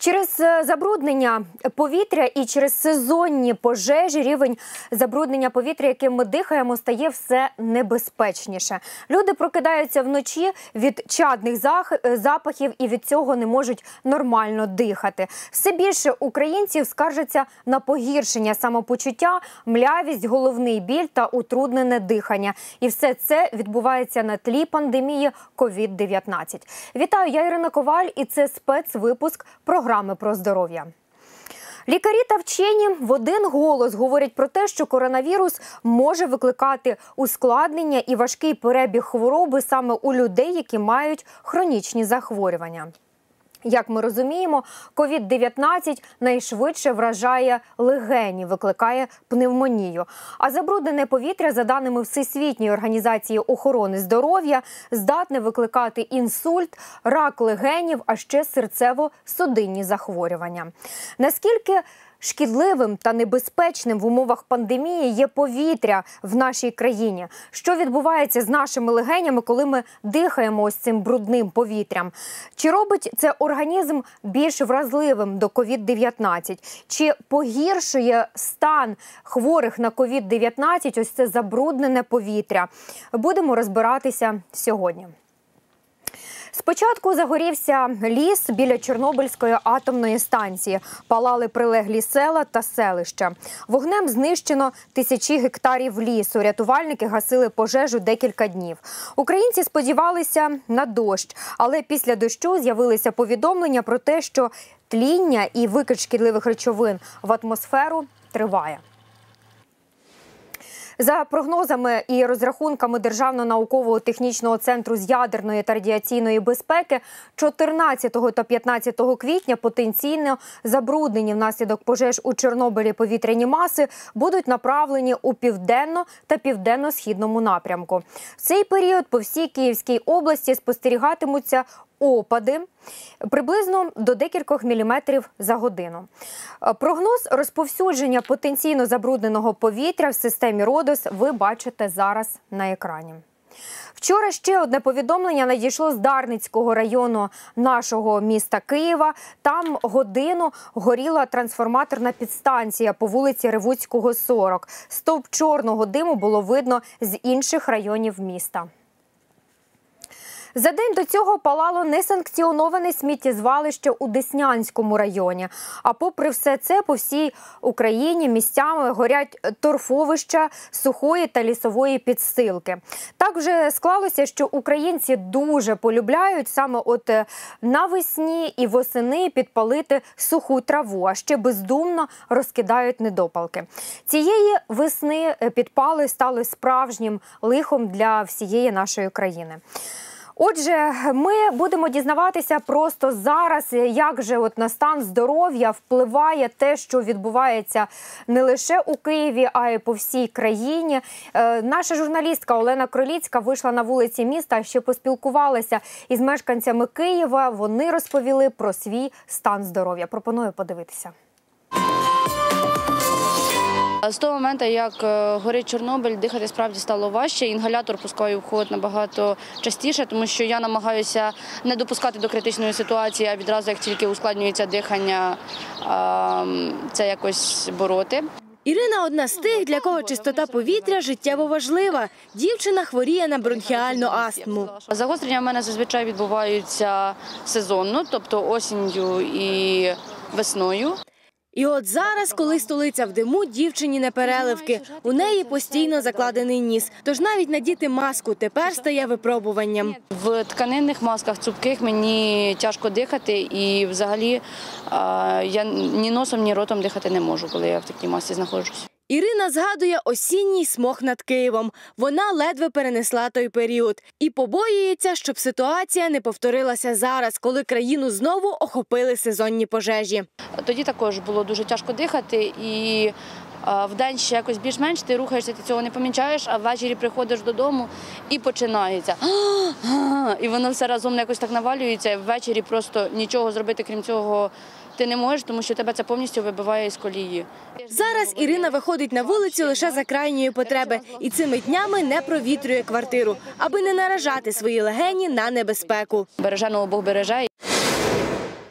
Через е, забруднення повітря і через сезонні пожежі рівень забруднення повітря, яким ми дихаємо, стає все небезпечніше. Люди прокидаються вночі від чадних е, запахів і від цього не можуть нормально дихати. Все більше українців скаржаться на погіршення самопочуття, млявість, головний біль та утруднене дихання. І все це відбувається на тлі пандемії COVID-19. Вітаю, я Ірина Коваль, і це спецвипуск програми про здоров'я. Лікарі та вчені в один голос говорять про те, що коронавірус може викликати ускладнення і важкий перебіг хвороби саме у людей, які мають хронічні захворювання. Як ми розуміємо, COVID-19 найшвидше вражає легені, викликає пневмонію. А забруднене повітря, за даними Всесвітньої організації охорони здоров'я, здатне викликати інсульт, рак легенів, а ще серцево-судинні захворювання. Наскільки Шкідливим та небезпечним в умовах пандемії є повітря в нашій країні. Що відбувається з нашими легенями, коли ми дихаємо ось цим брудним повітрям? Чи робить це організм більш вразливим до COVID-19? Чи погіршує стан хворих на COVID-19 ось це забруднене повітря? Будемо розбиратися сьогодні. Спочатку загорівся ліс біля Чорнобильської атомної станції. Палали прилеглі села та селища. Вогнем знищено тисячі гектарів лісу. Рятувальники гасили пожежу декілька днів. Українці сподівалися на дощ, але після дощу з'явилися повідомлення про те, що тління і викид шкідливих речовин в атмосферу триває. За прогнозами і розрахунками Державного наукового технічного центру з ядерної та радіаційної безпеки, 14 та 15 квітня потенційно забруднені внаслідок пожеж у Чорнобилі повітряні маси будуть направлені у південно та південно-східному напрямку. В цей період по всій Київській області спостерігатимуться опади приблизно до декількох міліметрів за годину. Е, Прогноз розповсюдження потенційно забрудненого повітря в системі Родос ви бачите зараз на екрані. Вчора ще одне повідомлення надійшло з Дарницького району нашого міста Києва. Там годину горіла трансформаторна підстанція по вулиці Ревуцького, 40. Стовп чорного диму було видно з інших районів міста. За день до цього палало несанкціоноване сміттєзвалище у Деснянському районі. А попри все це, по всій Україні місцями горять торфовища сухої та лісової підстилки. Так вже склалося, що українці дуже полюбляють саме от е, навесні і восени підпалити суху траву, а ще бездумно розкидають недопалки. Цієї весни е, підпали стали справжнім лихом для всієї нашої країни. Отже, ми будемо дізнаватися просто зараз, як же от на стан здоров'я впливає те, що відбувається не лише у Києві, а й по всій країні. Е, наша журналістка Олена Кроліцька вийшла на вулиці міста, ще поспілкувалася із мешканцями Києва. Вони розповіли про свій стан здоров'я. Пропоную подивитися. З того моменту, як е, горить Чорнобиль, дихати справді стало важче. Інгалятор пускаю в ход набагато частіше, тому що я намагаюся не допускати до критичної ситуації, а відразу, як тільки ускладнюється дихання, це якось бороти. Ірина одна з тих, для кого чистота повітря життєво важлива. Дівчина хворіє на бронхіальну астму. Загострення в мене зазвичай відбуваються сезонно, тобто осінню і весною. І от зараз, коли столиця в диму, дівчині не переливки. У неї постійно закладений ніс. Тож навіть надіти маску тепер стає випробуванням. В тканинних масках цупких мені тяжко дихати, і взагалі я ні носом, ні ротом дихати не можу, коли я в такій масці знаходжусь. Ірина згадує осінній смог над Києвом. Вона ледве перенесла той період і побоюється, щоб ситуація не повторилася зараз, коли країну знову охопили сезонні пожежі. Тоді також було дуже тяжко дихати і. е, Вдень ще якось більш-менш ти рухаєшся, ти цього не помічаєш, а ввечері приходиш додому і починається. І воно все разом якось так навалюється. Ввечері просто нічого зробити, крім цього, ти не можеш, тому що тебе це повністю вибиває із колії. Зараз Ірина виходить на вулицю лише за крайньої потреби і цими днями не провітрює квартиру, аби не наражати свої легені на небезпеку. Береженого Бог береже.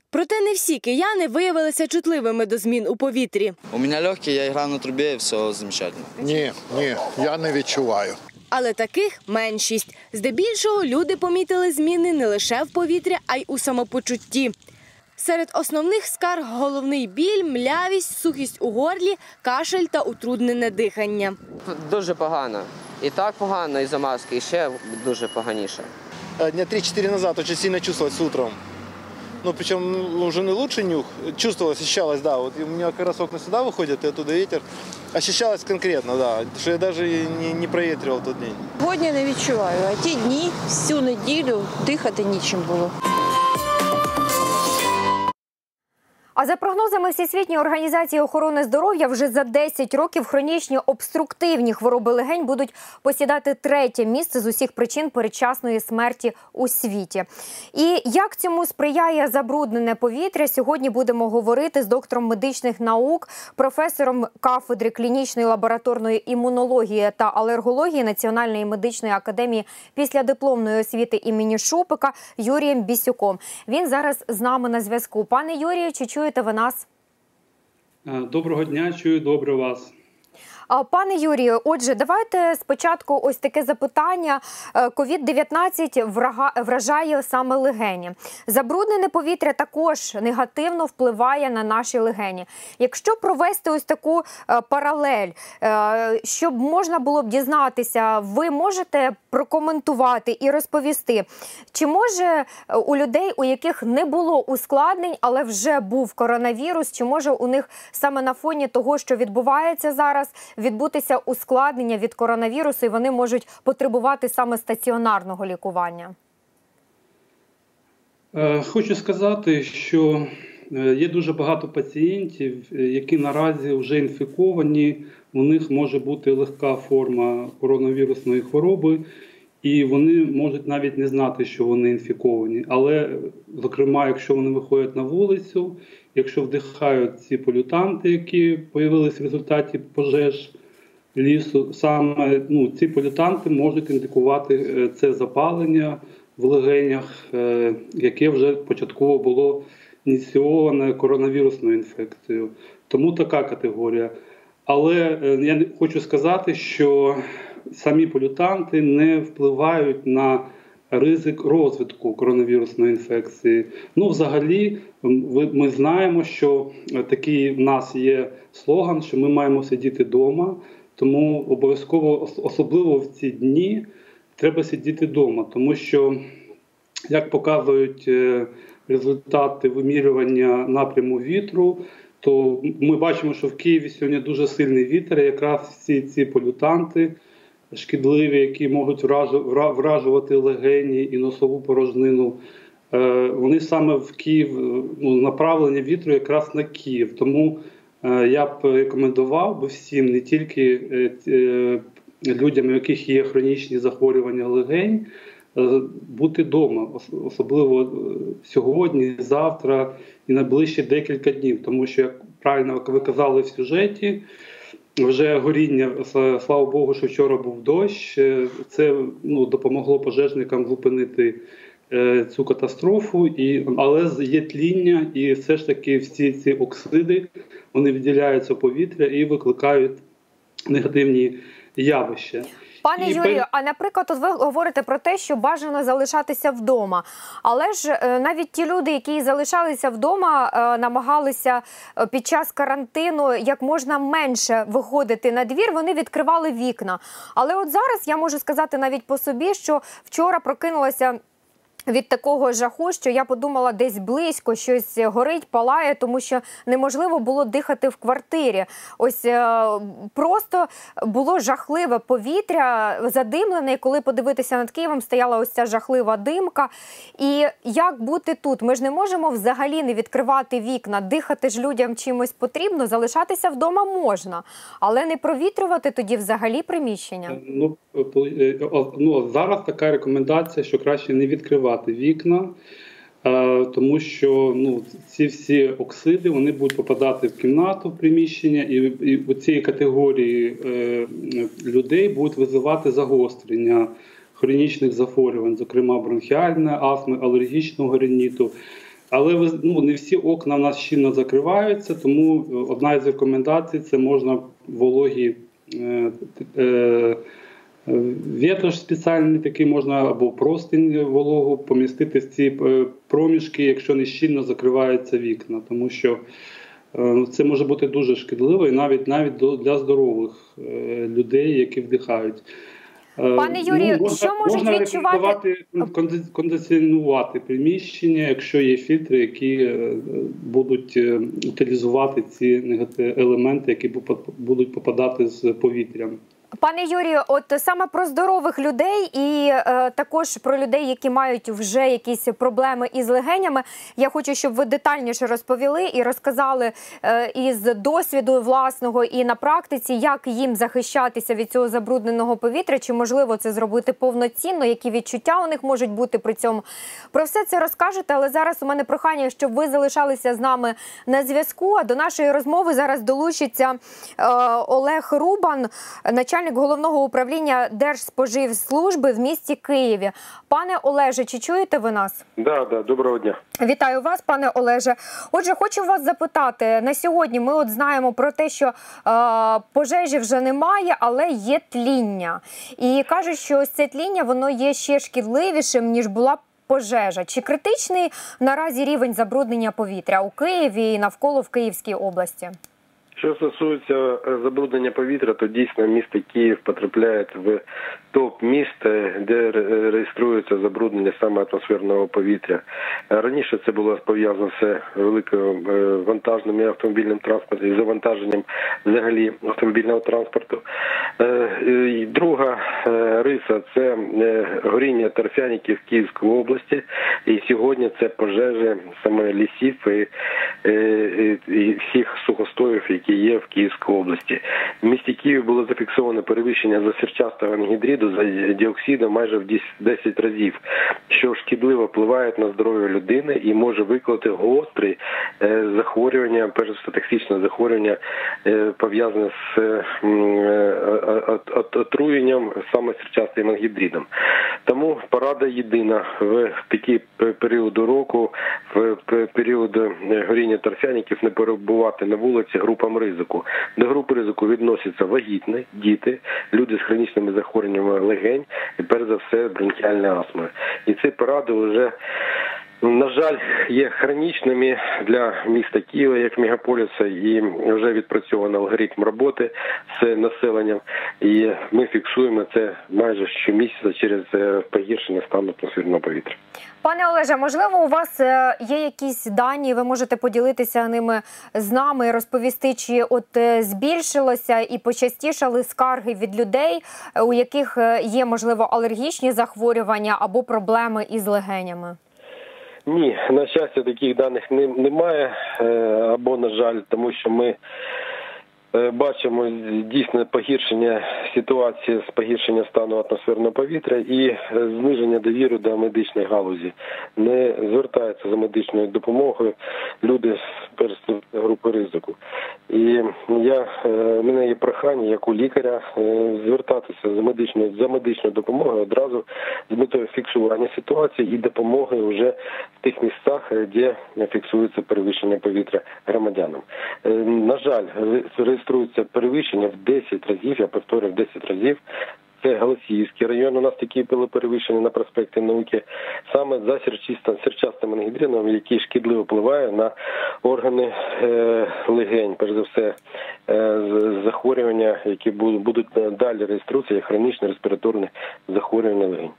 Проте не всі кияни виявилися чутливими до змін у повітрі. У меня легкий, я играю на трубе, и все замечательно. Ні, ні, я не відчуваю. Але таких меншість. Здебільшого люди помітили зміни не лише в повітрі, а й у самопочутті. Серед основних скарг головний біль, млявість, сухість у горлі, кашель та утруднене дихання. Дуже погано. І так погано, і за маски, і ще дуже поганіше. Э, Дня 3-4 назад очень сильно чувствовалось утром. Ну, причем ну, уже не лучший нюх. Чувствовалось, ощущалось, да. Вот у меня как раз окна сюда выходят, и оттуда ветер. Ощущалось конкретно, да. Что я даже и не, не проветривал тот день. Сьогодні не відчуваю, а ті дні, всю неділю дихати нічим було. А за прогнозами Всесвітньої організації охорони здоров'я, вже за 10 років хронічні обструктивні хвороби легень будуть посідати третє місце з усіх причин передчасної смерті у світі. І як цьому сприяє забруднене повітря, сьогодні будемо говорити з доктором медичних наук, професором кафедри клінічної лабораторної імунології та алергології Національної медичної академії післядипломної освіти імені Шупика Юрієм Бісюком. Він зараз з нами на зв'язку. Пане Юрію, чи чуєте ви нас? Е, Доброго дня, чую добре вас. Пане Юрію, отже, давайте спочатку ось таке запитання. Ковід-19 вражає саме легені. Забруднене повітря також негативно впливає на наші легені. Якщо провести ось таку е, паралель, е, щоб можна було б дізнатися, ви можете прокоментувати і розповісти, чи може е, у людей, у яких не було ускладнень, але вже був коронавірус, чи може у них саме на фоні того, що відбувається зараз, відбутися ускладнення від коронавірусу, і вони можуть потребувати саме стаціонарного лікування? Е, Хочу сказати, що е, є дуже багато пацієнтів, е, які наразі вже інфіковані. У них може бути легка форма коронавірусної хвороби, і вони можуть навіть не знати, що вони інфіковані. Але, зокрема, якщо вони виходять на вулицю, якщо вдихають ці полютанти, які з'явилися в результаті пожеж лісу, саме ну, ці полютанти можуть індикувати е, це запалення в легенях, е, яке вже початково було ініційоване коронавірусною інфекцією. Тому така категорія. Але е, я хочу сказати, що самі полютанти не впливають на ризик розвитку коронавірусної інфекції. Ну, взагалі, ми знаємо, що е, такий в нас є слоган, що ми маємо сидіти вдома, тому обов'язково, особливо в ці дні, треба сидіти вдома, тому що, як показують е, результати вимірювання напряму вітру, то ми бачимо, що в Києві сьогодні дуже сильний вітер, якраз всі ці полютанти шкідливі, які можуть вражувати легені і носову порожнину. е, Вони саме в Київ ну, направлення вітру якраз на Київ. Тому е, я б рекомендував би всім, не тільки е, людям, у яких є хронічні захворювання легень, бути вдома, особливо сьогодні, завтра і найближчі декілька днів, тому що, як правильно ви казали в сюжеті, вже горіння, слава Богу, що вчора був дощ. е, Це ну, допомогло пожежникам зупинити е, цю катастрофу, і, але є тління, і все ж таки всі ці оксиди вони виділяються в повітря і викликають негативні явища. Пане І Юрію, а наприклад, от ви говорите про те, що бажано залишатися вдома. Але ж е, навіть ті люди, які залишалися вдома, е, намагалися е, під час карантину як можна менше виходити на двір, вони відкривали вікна. Але от зараз я можу сказати навіть по собі, що вчора прокинулася. Від такого жаху, що я подумала, десь близько щось горить, палає, тому що неможливо було дихати в квартирі. Ось е, просто було жахливе повітря, задимлене. І коли подивитися над Києвом, стояла ось ця жахлива димка. І як бути тут? Ми ж не можемо взагалі не відкривати вікна, дихати ж людям чимось потрібно, залишатися вдома можна, але не провітрювати тоді взагалі приміщення. Ну, ну, зараз така рекомендація, що краще не відкривати вікна, е, тому що ну, ці всі оксиди вони будуть попадати в кімнату, в приміщення, і, і у цієї категорії е, людей будуть визивати загострення хронічних захворювань, зокрема бронхіальної астми, алергічного риніту. Але ну, не всі окна в нас щільно закриваються, тому е, одна із рекомендацій це можна вологі е, е, е, спеціальний такий можна або простинь вологу помістити в ці е, проміжки, якщо не щільно закриваються вікна, тому що е, це може бути дуже шкідливо і навіть навіть для здорових е, людей, які вдихають. Пане Юрію, можна, що можуть можна відчувати- кондиціонувати приміщення, якщо є фільтри, які будуть утилізувати ці елементи, які бу- будуть попадати з повітрям. Пане Юрію, от саме про здорових людей і е, також про людей, які мають вже якісь проблеми із легенями. Я хочу, щоб ви детальніше розповіли і розказали е, із досвіду власного і на практиці, як їм захищатися від цього забрудненого повітря, чи можливо це зробити повноцінно, які відчуття у них можуть бути при цьому. Про все це розкажете, але зараз у мене прохання, щоб ви залишалися з нами на зв'язку. А до нашої розмови зараз долучиться е, Олег Рубан, начальник головного управління Держспоживслужби в місті Києві. Пане Олеже, чи чуєте ви нас? Да, да, доброго дня. Вітаю вас, пане Олеже. Отже, хочу вас запитати на сьогодні. Ми от знаємо про те, що е, пожежі вже немає, але є тління. І кажуть, що ось це тління воно є ще шкідливішим ніж була. Пожежа чи критичний наразі рівень забруднення повітря у Києві і навколо в Київській області? Що стосується е, забруднення повітря, то дійсно місто Київ потрапляє в топ міст, де реєструється забруднення саме атмосферного повітря. Е, Раніше це було пов'язано все великим е, вантажним і автомобільним транспортом і завантаженням взагалі автомобільного транспорту. Е, Друга риса це горіння торфяників в Київській області. І сьогодні це пожежі саме лісів і, всіх сухостоїв, які є в Київській області. В місті Києві було зафіксовано перевищення засірчастого ангідриду за діоксидом майже в 10 10 разів, що шкідливо впливає на здоров'я людини і може викликати гострі е, захворювання, перш за все токсичне захворювання, е, пов'язане з е, отруєнням саме сірчастим ангідридом. Тому порада єдина в такий п- період року, в період горіння торфяників не перебувати на вулиці групам ризику. До групи ризику відносяться вагітні, діти, люди з хронічними захворюваннями легень і перш за все бронхіальна астма. І ці поради вже на жаль, є хронічними для міста Києва як мегаполіса, і вже відпрацьовано алгоритм роботи з населенням. І ми фіксуємо це майже щомісяця через е, погіршення стану атмосферного повітря. Пане Олеже, можливо, у вас е, є якісь дані, ви можете поділитися ними з нами розповісти, чи от е, збільшилося і почастішали скарги від людей, у яких є можливо алергічні захворювання або проблеми із легенями? Ні, на щастя, таких даних немає, е, або на жаль, тому що ми бачимо дійсне погіршення ситуації з погіршення стану атмосферного повітря і е, зниження довіри до медичної галузі. Не звертаються за медичною допомогою люди з групи ризику. І я е, мене є прохання, як у лікаря, е, звертатися за медичною за медичною допомогою одразу з метою фіксування ситуації і допомоги вже в тих місцях, е, де фіксується перевищення повітря громадянам. Е, На жаль, реєструється перевищення в 10 разів, я повторюю, в 10 разів. Це Голосіївський район. У нас такі були перевищення на проспекті науки саме за сірчастим ангідрином, який шкідливо впливає на органи е, легень, перш за все, е, захворювання, які будуть далі реєструватися як хронічне респіраторне захворювання легень.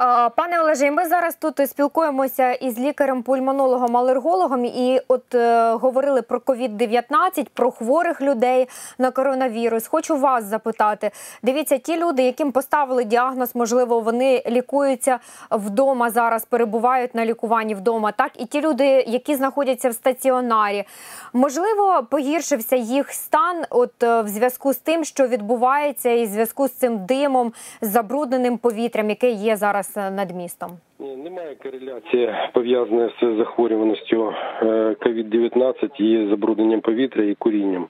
А, Пане Олеже, ми зараз тут спілкуємося із лікарем-пульмонологом, алергологом, і от е, говорили про COVID-19, про хворих людей на коронавірус. Хочу вас запитати. Дивіться, ті люди, яким поставили діагноз, можливо, вони лікуються вдома зараз, перебувають на лікуванні вдома. Так, і ті люди, які знаходяться в стаціонарі, можливо, погіршився їх стан, от е, в зв'язку з тим, що відбувається, і в зв'язку з цим димом, забрудненим повітрям, яке є зараз е, над містом. Немає кореляції пов'язаної з захворюваністю е, COVID-19 і забрудненням повітря і курінням.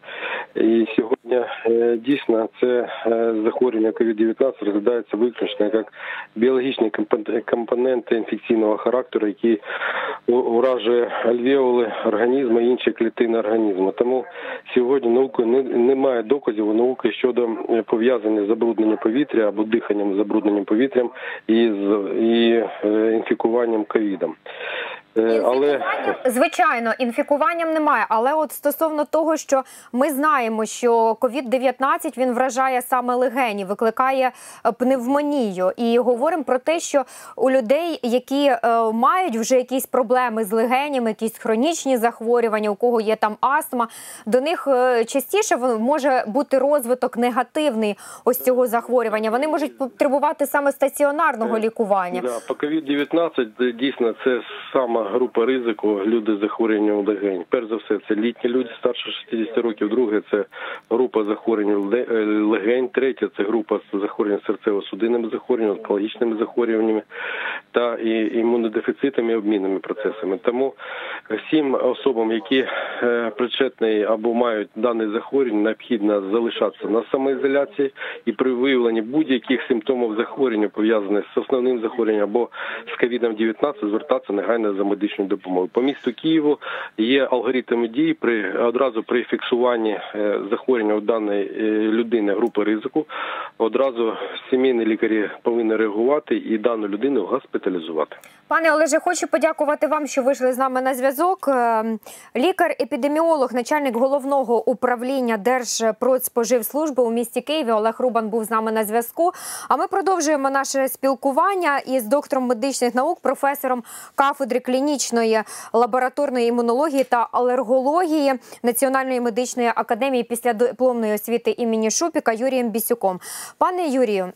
І сьогодні е, дійсно це е, захворювання COVID-19 розглядається виключно як біологічні компон- компоненти інфекційного характеру, які уражує альвеоли організму і інші клітини організму. Тому сьогодні наукою не, немає доказів у науки щодо е, пов'язання забруднення повітря або диханням забрудненням повітрям і і е, інфікуванням ковідом. Е, Але Звичайно, інфікуванням немає. Але от стосовно того, що ми знаємо, що COVID-19 він вражає саме легені, викликає е, пневмонію. І говоримо про те, що у людей, які е, мають вже якісь проблеми з легенями, якісь хронічні захворювання, у кого є там астма, до них частіше в- може бути розвиток негативний ось цього захворювання. Вони можуть потребувати саме стаціонарного лікування. Да, по COVID-19 е, дійсно це сама група ризику люди з захворюванням легень. Перш за все, це літні люди старше 60 років. Друге це група захворювань е, легень. Третє це група з захворювань серцево-судинними захворюваннями, онкологічними захворюваннями та і імунодефіцитами і обмінними процесами. Тому всім особам, які е, причетні або мають дане захворювання, необхідно залишатися на самоізоляції і при виявленні будь-яких симптомів захворювання пов'язаних з основним захворюванням або з COVID-19, звертатися негайно за медичною допомоги По місту Києву є алгоритми дій при одразу при фіксуванні е, захворювання у даної е, людини групи ризику. Одразу сімейні лікарі повинні реагувати і дану людину госпіталізувати. Пане Олеже, хочу подякувати вам, що вийшли з нами на зв'язок. Ем, Лікар-епідеміолог, начальник головного управління Держпродспоживслужби у місті Києві Олег Рубан був з нами на зв'язку. А ми продовжуємо наше спілкування із доктором медичних наук, професором кафедри клінічної лабораторної імунології та алергології Національної медичної академії після дипломної освіти імені Шупіка Юрієм Бісюком. Пане Юрію.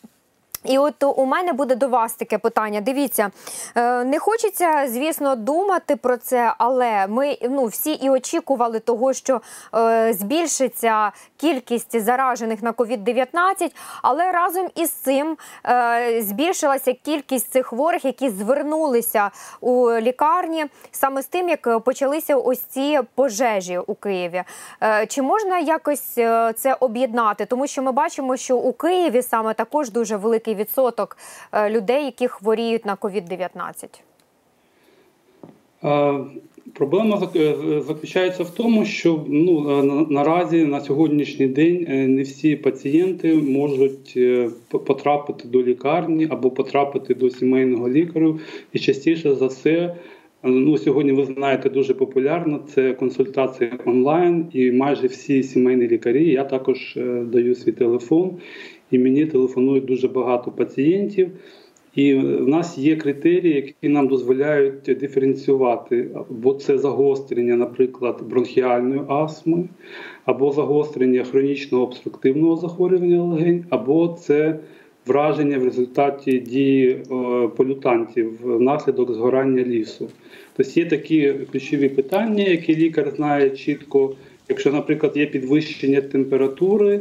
І от у мене буде до вас таке питання. Дивіться, е, не хочеться, звісно, думати про це, але ми ну всі і очікували того, що е, збільшиться кількість заражених на COVID-19, але разом із цим е, збільшилася кількість цих хворих, які звернулися у лікарні саме з тим, як почалися ось ці пожежі у Києві. Чи можна якось це об'єднати? Тому що ми бачимо, що у Києві саме також дуже великий відсоток е, людей, які хворіють на COVID-19. Е, Проблема е, заключається в тому, що ну, е, наразі на сьогоднішній день не всі пацієнти можуть потрапити до лікарні або потрапити до сімейного лікаря. І частіше за все, ну, сьогодні ви знаєте, дуже популярно це консультації онлайн, і майже всі сімейні лікарі. Я також даю свій телефон, і мені телефонують дуже багато пацієнтів. І в нас є критерії, які нам дозволяють диференціювати, бо це загострення, наприклад, бронхіальної астми, або загострення хронічного обструктивного захворювання легень, або це враження в результаті дії е, полютантів внаслідок згорання лісу. Тобто є такі ключові питання, які лікар знає чітко. Якщо, наприклад, є підвищення температури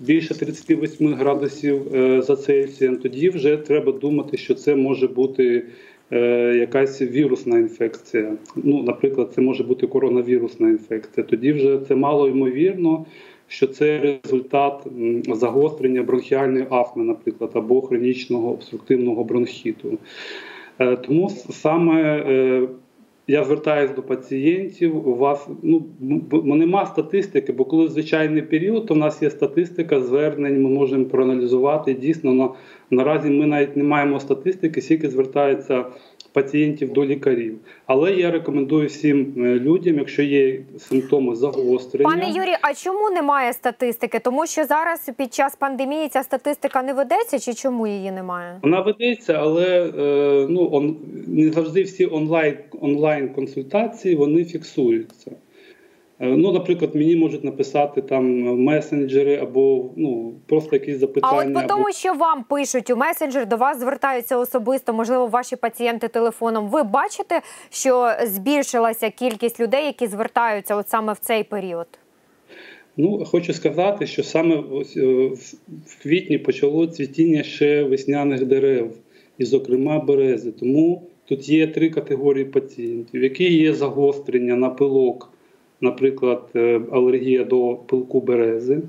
більше 38 градусів е, за Цельсієм, тоді вже треба думати, що це може бути е, якась вірусна інфекція. Ну, наприклад, це може бути коронавірусна інфекція. Тоді вже це мало ймовірно, що це результат загострення бронхіальної астми, наприклад, або хронічного обструктивного бронхіту. Е, Тому саме я звертаюся до пацієнтів. У вас ну нема статистики, бо коли звичайний період, то в нас є статистика звернень. Ми можемо проаналізувати. Дійсно, на, наразі ми навіть не маємо статистики, скільки звертається пацієнтів до лікарів. Але я рекомендую всім е, людям, якщо є симптоми загострення. Пане Юрій, а чому немає статистики? Тому що зараз під час пандемії ця статистика не ведеться, чи чому її немає? Вона ведеться, але е, ну он не завжди всі онлайн онлайн консультації вони фіксуються. Е, Ну, наприклад, мені можуть написати там месенджери або ну просто якісь А запитання. от по або- тому, що вам пишуть у месенджер, до вас звертаються особисто, можливо, ваші пацієнти телефоном. Ви бачите, що збільшилася кількість людей, які звертаються от саме в цей період? Ну, хочу сказати, що саме е, в- в квітні почало цвітіння ще весняних дерев, і, зокрема, берези. Тому тут є три категорії пацієнтів, які є загострення на пилок, наприклад, е, алергія до пилку берези.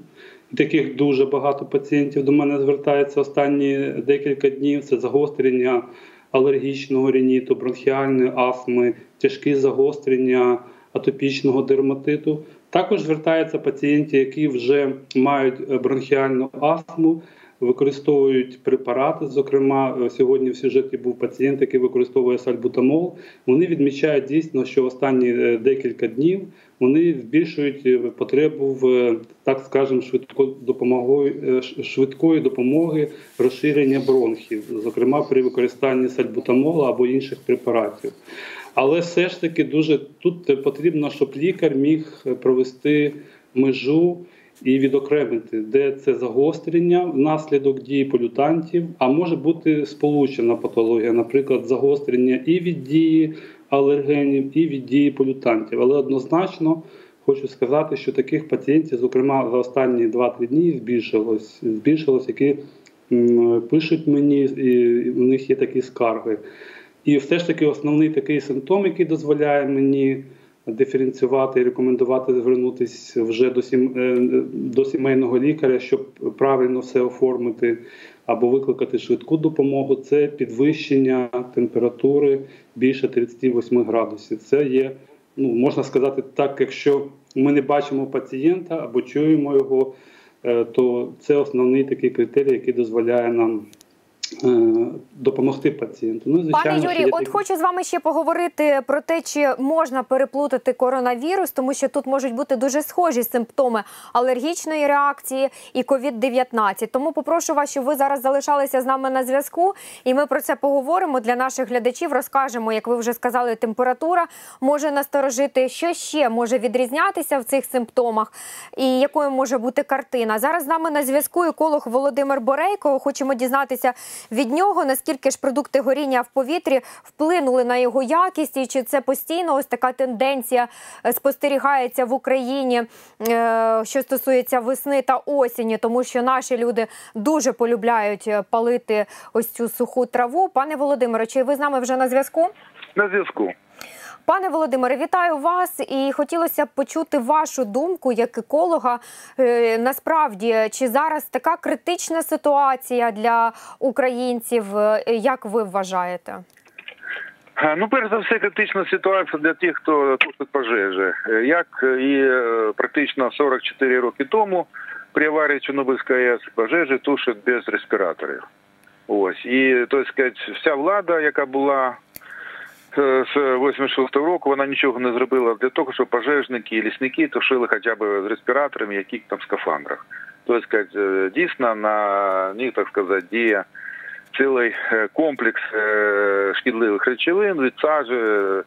Таких дуже багато пацієнтів до мене звертається останні декілька днів. Це загострення алергічного рініту, бронхіальної астми, тяжкі загострення атопічного дерматиту. Також звертаються пацієнти, які вже мають е, бронхіальну астму, використовують препарати. Зокрема, е, сьогодні в сюжеті був пацієнт, який використовує сальбутамол. Вони відмічають дійсно, що останні е, декілька днів вони збільшують е, потребу в так скажемо швидко допомогою швидкої допомоги розширення бронхів, зокрема при використанні сальбутамола або інших препаратів. Але все ж таки дуже тут потрібно, щоб лікар міг провести межу і відокремити, де це загострення внаслідок дії полютантів, а може бути сполучена патологія, наприклад, загострення і від дії алергенів, і від дії полютантів. Але однозначно хочу сказати, що таких пацієнтів, зокрема за останні 2-3 дні, збільшилось, збільшилось, які пишуть мені, і у них є такі скарги. І все ж таки основний такий симптом, який дозволяє мені диференціювати і рекомендувати звернутися вже до, сім, е, до сімейного лікаря, щоб правильно все оформити або викликати швидку допомогу, це підвищення температури більше 38 градусів. Це є, ну можна сказати так, якщо ми не бачимо пацієнта або чуємо його, е, то це основний такий критерій, який дозволяє нам допомогти пацієнту. Ну, звичайно, Пане Юрій, от такі- хочу з вами ще поговорити про те, чи можна переплутати коронавірус, тому що тут можуть бути дуже схожі симптоми алергічної реакції і COVID-19. Тому попрошу вас, щоб ви зараз залишалися з нами на зв'язку, і ми про це поговоримо для наших глядачів. Розкажемо, як ви вже сказали, температура може насторожити, що ще може відрізнятися в цих симптомах, і якою може бути картина. Зараз з нами на зв'язку еколог Володимир Борейко. Хочемо дізнатися від нього, наскільки ж продукти горіння в повітрі вплинули на його якість, і чи це постійно ось така тенденція е, спостерігається в Україні, е, що стосується весни та осені, тому що наші люди дуже полюбляють е, палити ось цю суху траву. Пане Володимире, чи ви з нами вже на зв'язку? На зв'язку. Пане Володимире, вітаю вас і хотілося б почути вашу думку як еколога. Е, Насправді, чи зараз така критична ситуація для українців? Е, Як ви вважаєте? Ну, перш за все, критична ситуація для тих, хто тушить пожежі. Е, Як і е, практично 44 роки тому при аварії Чорнобильської АЕС пожежі тушать без респіраторів. Ось. І, то сказати, вся влада, яка була е, з 86-го року, вона нічого не зробила для того, щоб пожежники і лісники тушили хоча б з респіраторами, яких там скафандрах. Тобто, сказати, е, дійсно на них, так сказати, діє цілий е, комплекс е, шкідливих речовин від сажі, е,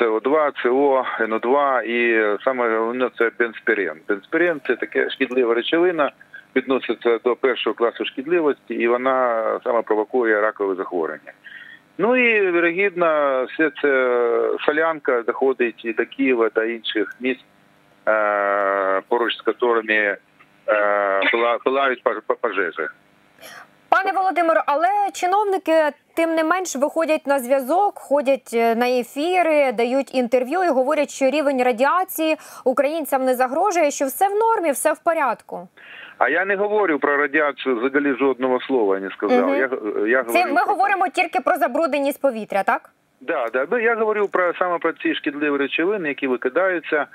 СО2, СО, НО2 і е, саме головне це бензпірен. Бензпірен це таке шкідлива речовина, відноситься до першого класу шкідливості, і вона саме провокує ракове захворювання. Ну і вірогідно, все це солянка доходить і до Києва та інших міст, е, поруч з якими е, пила- пилають пожежі. Пане Володимире, але чиновники тим не менш виходять на зв'язок, ходять е, на ефіри, дають інтерв'ю і говорять, що рівень радіації українцям не загрожує, що все в нормі, все в порядку. А я не говорю про радіацію взагалі жодного слова не сказав. Мгм. Я, я Це ми про... говоримо тільки про забрудненість повітря, так? Да, да. Ну, Я говорю про саме про ці шкідливі речовини, які викидаються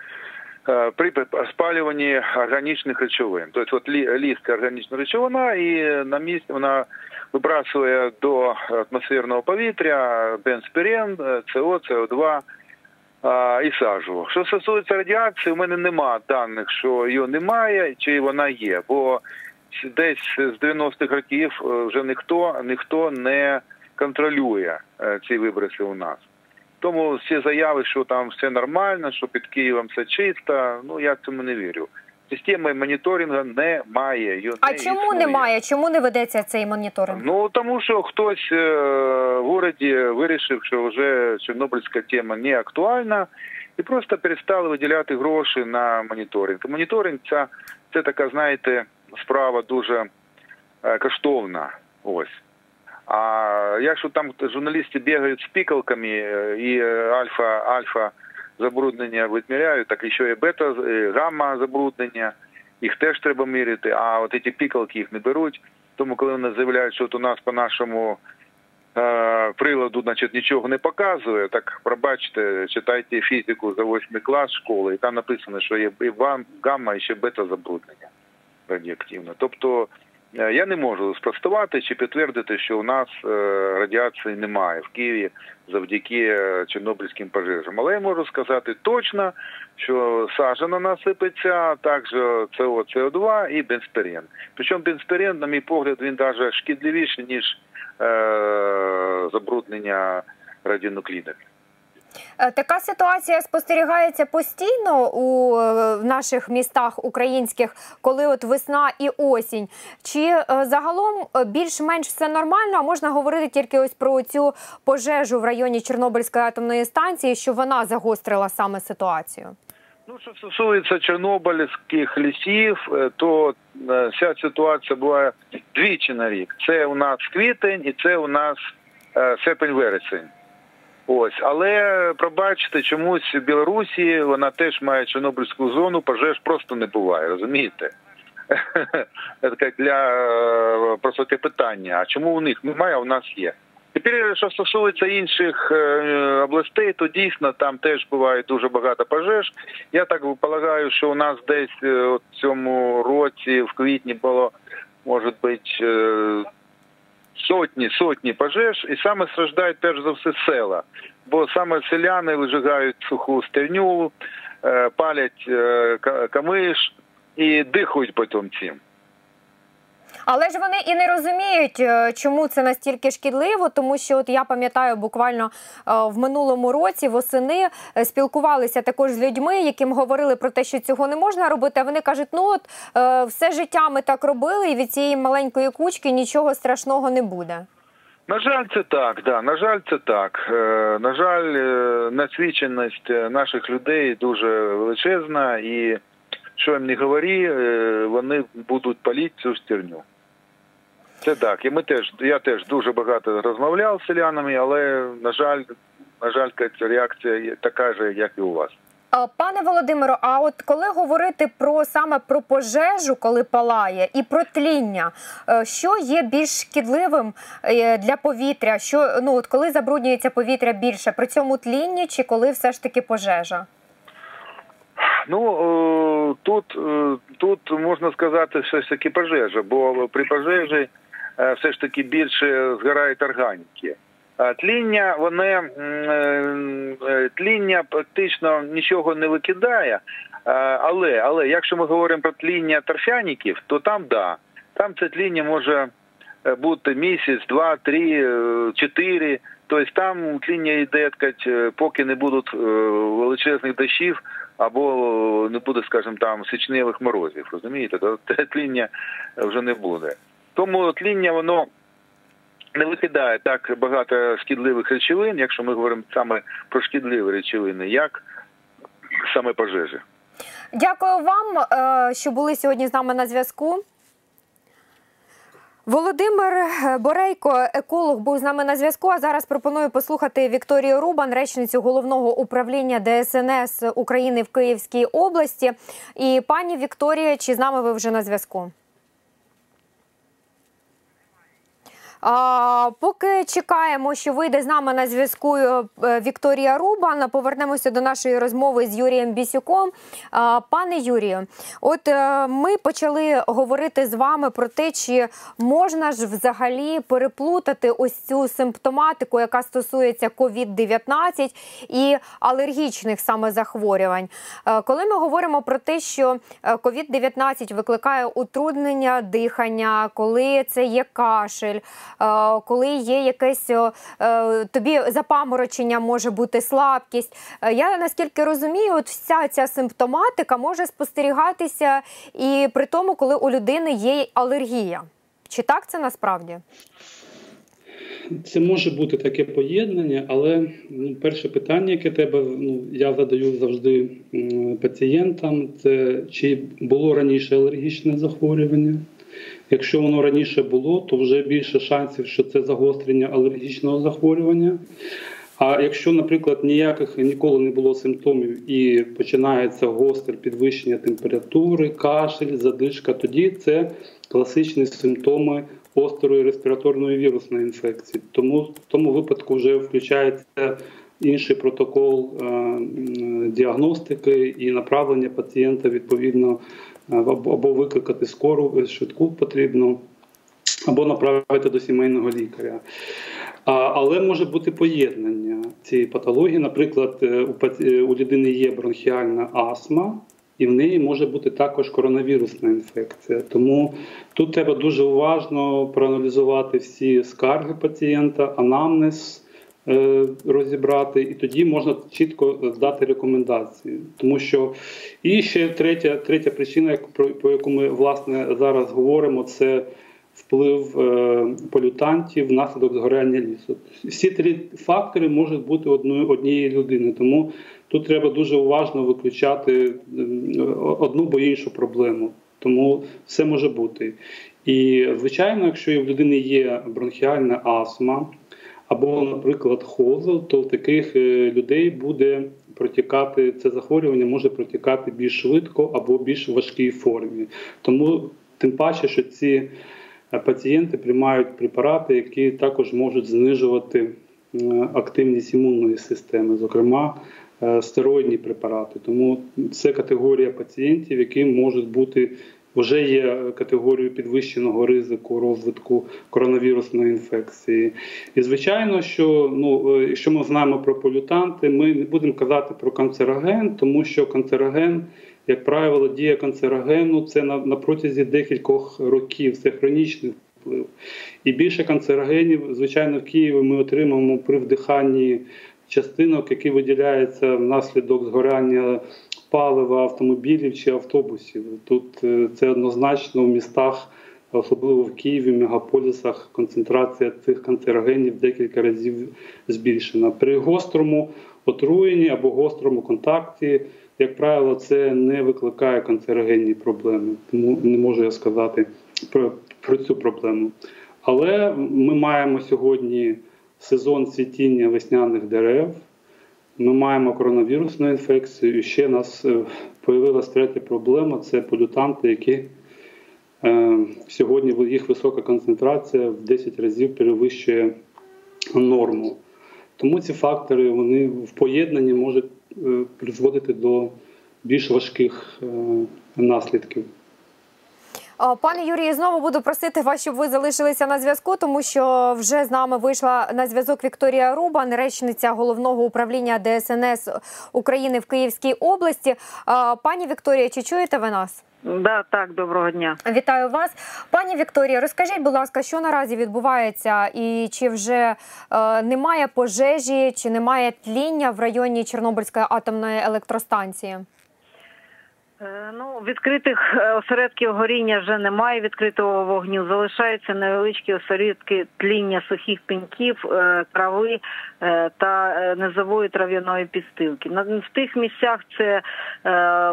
е, при спалюванні органічних речовин. Тобто, от лі- ліска органічна речовина, і на місці вона вибрасує до атмосферного повітря бенспірен, е, СО, СО2 а, і сажу. Що стосується радіації, у мене нема даних, що її немає чи вона є, бо десь з 90-х років е, вже ніхто ніхто не контролює е, ці виброси у нас. Тому всі заяви, що там все нормально, що під Києвом все чисто, ну я цьому не вірю. Системи моніторингу немає. її А не чому існує. немає? Чому не ведеться цей моніторинг? Ну тому що хтось е, в городі вирішив, що вже Чорнобильська тема не актуальна, і просто перестали виділяти гроші на моніторинг. Моніторинг це, це така, знаєте, справа дуже е, коштовна. Ось. А якщо там журналісти бігають з пікалками е, і альфа, альфа забруднення відміряють, так і ще і бета, е, гамма забруднення, їх теж треба міряти, а от ці пікалки їх не беруть. Тому коли вони заявляють, що от у нас по нашому е, приладу значить, нічого не показує, так пробачте, читайте фізику за 8 клас школи, і там написано, що є і гамма, і ще бета забруднення радіоактивне. Тобто я не можу спростувати чи підтвердити, що у нас е, радіації немає в Києві завдяки е, чорнобильським пожежам. Але я можу сказати точно, що сажа на нас сипеться, а також СО, СО2 і бензпирен. Причому бензпирен, на мій погляд, він навіть шкідливіший, ніж е, забруднення радіонуклідами. Е, Така ситуація спостерігається постійно у е, наших містах українських, коли от весна і осінь. Чи е, загалом більш-менш все нормально? А можна говорити тільки ось про цю пожежу в районі Чорнобильської атомної станції, що вона загострила саме ситуацію? Ну, що стосується чорнобильських лісів, то вся ситуація була двічі на рік. Це у нас квітень і це у нас е, серпень-вересень. Ось, але пробачте, чомусь в Білорусі вона теж має чорнобильську зону, пожеж просто не буває, розумієте? Це для е, просто таке питання. А чому у них немає, а у нас є? Тепер, що стосується інших е, областей, то дійсно там теж буває дуже багато пожеж. Я так полагаю, що у нас десь е, от в цьому році, в квітні було, може бути, е, сотні, сотні пожеж, і саме страждають перш за все села. Бо саме селяни вижигають суху стерню, е, палять е, камиш і дихають потім цим. Але ж вони і не розуміють, е, чому це настільки шкідливо, тому що от я пам'ятаю, буквально е, в минулому році восени е, спілкувалися також з людьми, яким говорили про те, що цього не можна робити. А вони кажуть, ну от все життя ми так робили, і від цієї маленької кучки нічого страшного не буде. На жаль, це так. Да. На жаль, це так. На жаль, насвіченість е, наших людей дуже величезна, і що їм не говорі, е, вони будуть палити цю стерню. Це так. І ми теж, я теж дуже багато розмовляв з селянами, але на жаль, на жаль, ця реакція така ж, як і у вас. Пане Володимиро, а от коли говорити про саме про пожежу, коли палає, і про тління, е, що є більш шкідливим е, для повітря? Що ну от коли забруднюється повітря більше при цьому тлінні, чи коли все ж таки пожежа? Ну е, тут, е, тут можна сказати, все ж таки пожежа, бо при пожежі е, все ж таки більше згорають органіки. Тління, воно тління практично нічого не викидає. Але, але якщо ми говоримо про тління торфяників, то там да. Там це тління може бути місяць, два, три, чотири. Тобто там тління йде, поки не будуть величезних дощів або не буде, скажімо, там січневих морозів. Розумієте, то тління вже не буде. Тому тління воно не викидає так багато шкідливих речовин, якщо ми говоримо саме про шкідливі речовини, як саме пожежі. Дякую вам, е, що були сьогодні з нами на зв'язку. Володимир Борейко, еколог, був з нами на зв'язку. А зараз пропоную послухати Вікторію Рубан, речницю головного управління ДСНС України в Київській області. І пані Вікторія, чи з нами ви вже на зв'язку? Поки чекаємо, що вийде з нами на зв'язку е, Вікторія Рубан, повернемося до нашої розмови з Юрієм Бісюком. Пане Юрію, от е, ми почали говорити з вами про те, чи можна ж взагалі переплутати ось цю симптоматику, яка стосується COVID-19 і алергічних саме захворювань. Е, Коли ми говоримо про те, що е, COVID-19 викликає утруднення дихання, коли це є кашель, е, коли є якесь е, е, тобі запаморочення, може бути слабкість. Е, Я наскільки розумію, от вся ця симптоматика може спостерігатися і при тому, коли у людини є алергія. Чи так це насправді? Це може бути таке поєднання, але ну, перше питання, яке тебе ну, я задаю завжди пацієнтам, це чи було раніше алергічне захворювання. Якщо воно раніше було, то вже більше шансів, що це загострення алергічного захворювання. А якщо, наприклад, ніяких ніколи не було симптомів і починається гостре підвищення температури, кашель, задишка, тоді це класичні симптоми гострої респіраторної вірусної інфекції. Тому в тому випадку вже включається інший протокол е, діагностики і направлення пацієнта відповідно е, або викликати скору швидку потрібно, або направити до сімейного лікаря. Але може бути поєднання цієї патології. Наприклад, е, е, у людини є бронхіальна астма, і в неї може бути також коронавірусна інфекція. Тому тут треба дуже уважно проаналізувати всі скарги пацієнта, анамнез розібрати, і тоді можна чітко дати рекомендації. Тому що і ще третя, третя причина, про, яку ми власне зараз говоримо, це вплив е, полютантів внаслідок згоряння лісу. Всі три фактори можуть бути одної однієї людини, тому тут треба дуже уважно виключати одну або іншу проблему. Тому все може бути. І звичайно, якщо в людини є бронхіальна астма або, наприклад, хозел, то в таких е, людей буде протікати це захворювання, може протікати більш швидко або більш важкій формі. Тому тим паче, що ці е, пацієнти приймають препарати, які також можуть знижувати активність імунної системи, зокрема е, стероїдні препарати. Тому це категорія пацієнтів, які можуть бути вже є категорією підвищеного ризику розвитку коронавірусної інфекції. І звичайно, що ну, е, якщо ми знаємо про полютанти, ми не будемо казати про канцероген, тому що канцероген, як правило, дія канцерогену це на, на протязі декількох років, це хронічний вплив. І більше канцерогенів, звичайно, в Києві ми отримаємо при вдиханні частинок, які виділяються внаслідок згоряння палива автомобілів чи автобусів. Тут е, це однозначно в містах, особливо в Києві, в мегаполісах, концентрація цих канцерогенів декілька разів збільшена. При гострому отруєнні або гострому контакті, як правило, це не викликає канцерогенні проблеми. Тому не можу я сказати про, про цю проблему. Але ми маємо сьогодні сезон цвітіння весняних дерев. Ми маємо коронавірусну інфекцію. І ще нас е, появилася третя проблема це полютанти, які е, сьогодні їх висока концентрація в 10 разів перевищує норму. Тому ці фактори вони в поєднанні можуть е, призводити до більш важких е, наслідків. А, Пане Юрію, знову буду просити вас, щоб ви залишилися на зв'язку, тому що вже з нами вийшла на зв'язок Вікторія Рубан, речниця головного управління ДСНС України в Київській області. Пані Вікторія, чи чуєте ви нас? Да, так, доброго дня. Вітаю вас, пані Вікторія. Розкажіть, будь ласка, що наразі відбувається, і чи вже е, немає пожежі, чи немає тління в районі Чорнобильської атомної електростанції? Е, Ну, відкритих е, осередків горіння вже немає відкритого вогню. Залишаються невеличкі осередки тління сухих пеньків, е, трави та низової трав'яної підстилки. В тих місцях це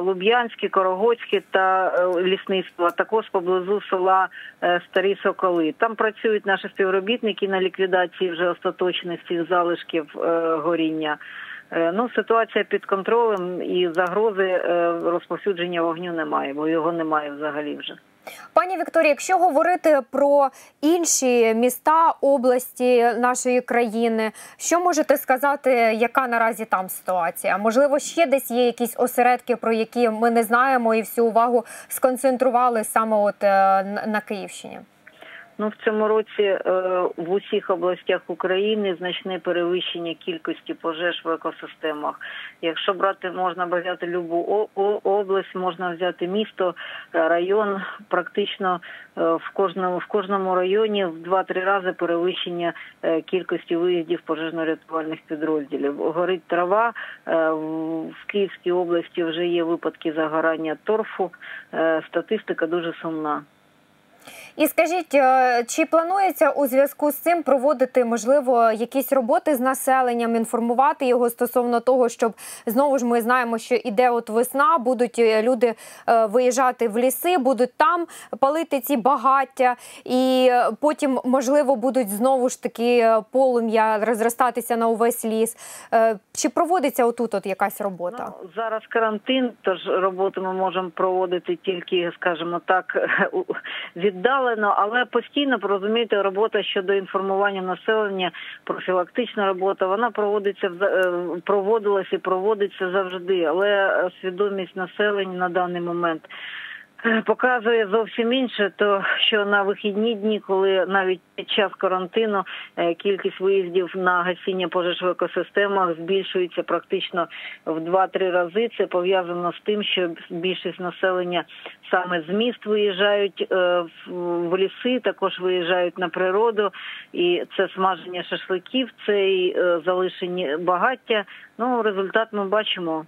Луб'янське, Корогоцьке та лісництво, а також поблизу села Старі Соколи. Там працюють наші співробітники на ліквідації вже остаточних цих залишків горіння. Е, Ну, ситуація під контролем і загрози е, розповсюдження вогню немає, бо його немає взагалі вже. Пані Вікторія, якщо говорити про інші міста, області нашої країни, що можете сказати, яка наразі там ситуація? Можливо, ще десь є якісь осередки, про які ми не знаємо, і всю увагу сконцентрували саме от е, на на Київщині. Ну, в цьому році е, в усіх областях України значне перевищення кількості пожеж в екосистемах. Якщо брати, можна взяти любу область, можна взяти місто, е, район. Практично е, в кожному в кожному районі в 2-3 рази перевищення кількості виїздів пожежно-рятувальних підрозділів. Горить трава в Київській області вже є випадки загорання торфу. Статистика дуже сумна. І скажіть, е, чи планується у зв'язку з цим проводити можливо якісь роботи з населенням, інформувати його стосовно того, щоб знову ж ми знаємо, що іде от весна, будуть е, люди е, виїжджати в ліси, будуть там палити ці багаття, і потім можливо будуть знову ж таки полум'я розростатися на увесь ліс. Чи проводиться отут от якась робота? Ну, зараз карантин, тож роботу ми можемо проводити тільки, скажімо так, у- віддалено. але постійно розумієте, робота щодо інформування населення, профілактична робота, вона проводиться е, і проводиться завжди, але е, свідомість населення на даний момент. Е, Показує зовсім інше, то що на вихідні дні, коли навіть під час карантину е, кількість виїздів на гасіння пожеж в екосистемах збільшується практично в 2-3 рази. Це пов'язано з тим, що більшість населення саме з міст виїжджають е, в- ліси, також виїжджають на природу, і це смаження шашликів, це і залишені багаття. Ну результат ми бачимо.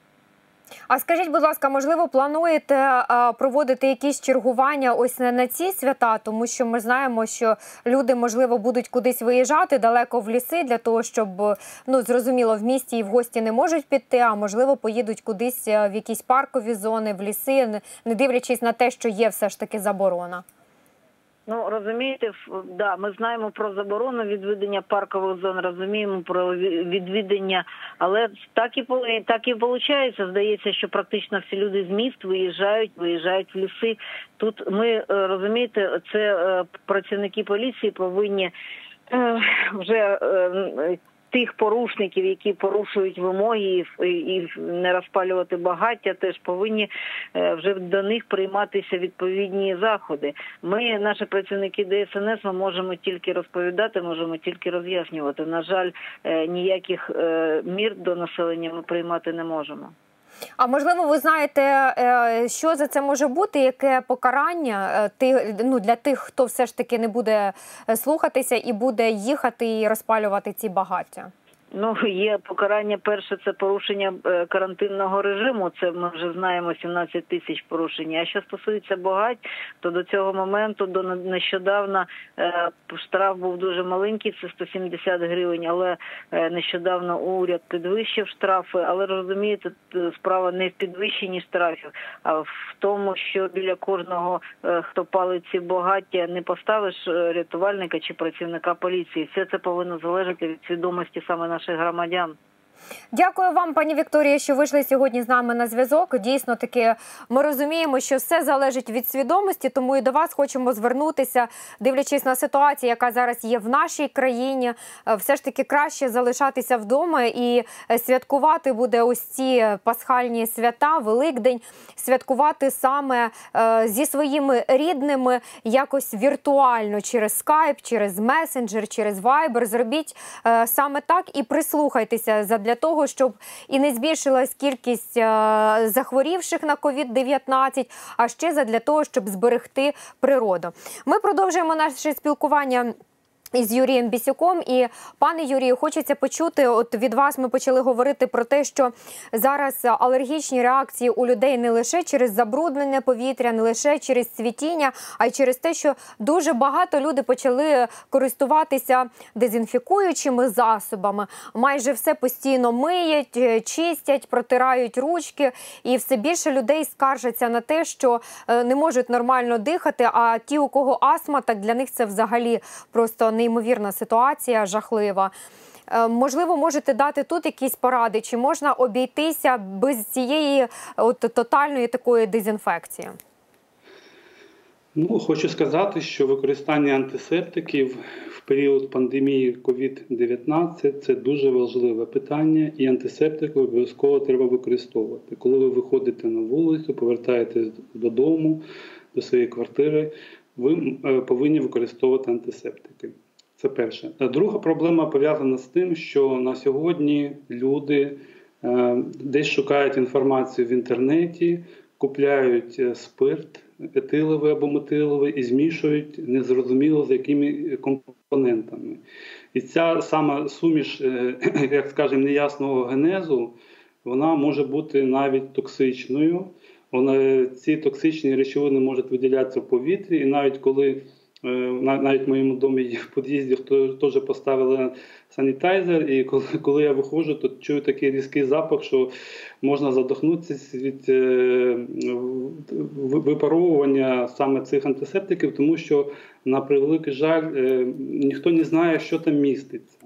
А скажіть, будь ласка, можливо, плануєте проводити якісь чергування ось на, ці свята, тому що ми знаємо, що люди можливо будуть кудись виїжджати далеко в ліси для того, щоб ну зрозуміло, в місті і в гості не можуть піти, а можливо, поїдуть кудись е, в якісь паркові зони, в ліси, не дивлячись на те, що є все ж таки заборона. Ну розумієте, да, ми знаємо про заборону відвідання паркових зон, розуміємо про ві- відвідання, але так і так і виходить. Здається, що практично всі люди з міст виїжджають, виїжджають в ліси. Тут ми е, розумієте, це е, працівники поліції повинні е, вже тих порушників, які порушують вимоги і, і не розпалювати багаття, теж повинні е, вже до них прийматися відповідні заходи. Ми, наші працівники ДСНС, ми можемо тільки розповідати, можемо тільки роз'яснювати. На жаль, е, ніяких е, мір до населення ми приймати не можемо. А можливо, ви знаєте, е, що за це може бути? Яке покарання е, ти ну для тих, хто все ж таки не буде е, слухатися і буде їхати і розпалювати ці багаття? Ну, є покарання. Перше це порушення е, карантинного режиму. Це ми вже знаємо 17 тисяч порушень. А що стосується багать, то до цього моменту, до не- нещодавна, е, штраф був дуже маленький, це 170 гривень. Але е, нещодавно уряд підвищив штрафи. Але розумієте, справа не в підвищенні штрафів, а в тому, що біля кожного, хто палить ці багаття, не поставиш рятувальника чи працівника поліції. Все це повинно залежати від свідомості саме наших громадян. Дякую вам, пані Вікторія, що вийшли сьогодні з нами на зв'язок. Дійсно таки, ми розуміємо, що все залежить від свідомості, тому і до вас хочемо звернутися, дивлячись на ситуацію, яка зараз є в нашій країні. Е, Все ж таки краще залишатися вдома і е, святкувати буде ось ці пасхальні свята, Великдень, святкувати саме е, зі своїми рідними якось віртуально через скайп, через месенджер, через вайбер. Зробіть саме так і прислухайтеся задля того, щоб і не збільшилась кількість е, захворівших на COVID-19, а ще задля того, щоб зберегти природу. Ми продовжуємо наше спілкування. Із Юрієм Бісюком і пане Юрію, хочеться почути. От від вас ми почали говорити про те, що зараз алергічні реакції у людей не лише через забруднене повітря, не лише через цвітіння, а й через те, що дуже багато люди почали користуватися дезінфікуючими засобами. Майже все постійно миють, е, чистять, протирають ручки, і все більше людей скаржаться на те, що е, не можуть нормально дихати. А ті, у кого астма, так для них це взагалі просто неймовірна ситуація, жахлива. Е, Можливо, можете дати тут якісь поради, чи можна обійтися без цієї от, тотальної такої дезінфекції? Ну, хочу сказати, що використання антисептиків в період пандемії COVID-19 це дуже важливе питання, і антисептики обов'язково треба використовувати. Коли ви виходите на вулицю, повертаєтесь додому, до своєї квартири, ви е, повинні використовувати антисептики. Це перше. Друга проблема пов'язана з тим, що на сьогодні люди е, десь шукають інформацію в інтернеті, купляють е, спирт етиловий або метиловий і змішують незрозуміло з якими компонентами. І ця сама суміш, е, як скажемо, неясного генезу, вона може бути навіть токсичною. Вона, ці токсичні речовини можуть виділятися в повітрі, і навіть коли навіть в моєму домі в під'їзді, теж поставили санітайзер, і коли, коли я виходжу, то чую такий різкий запах, що можна задохнутися від е, випаровування саме цих антисептиків, тому що, на превеликий жаль, е, ніхто не знає, що там міститься.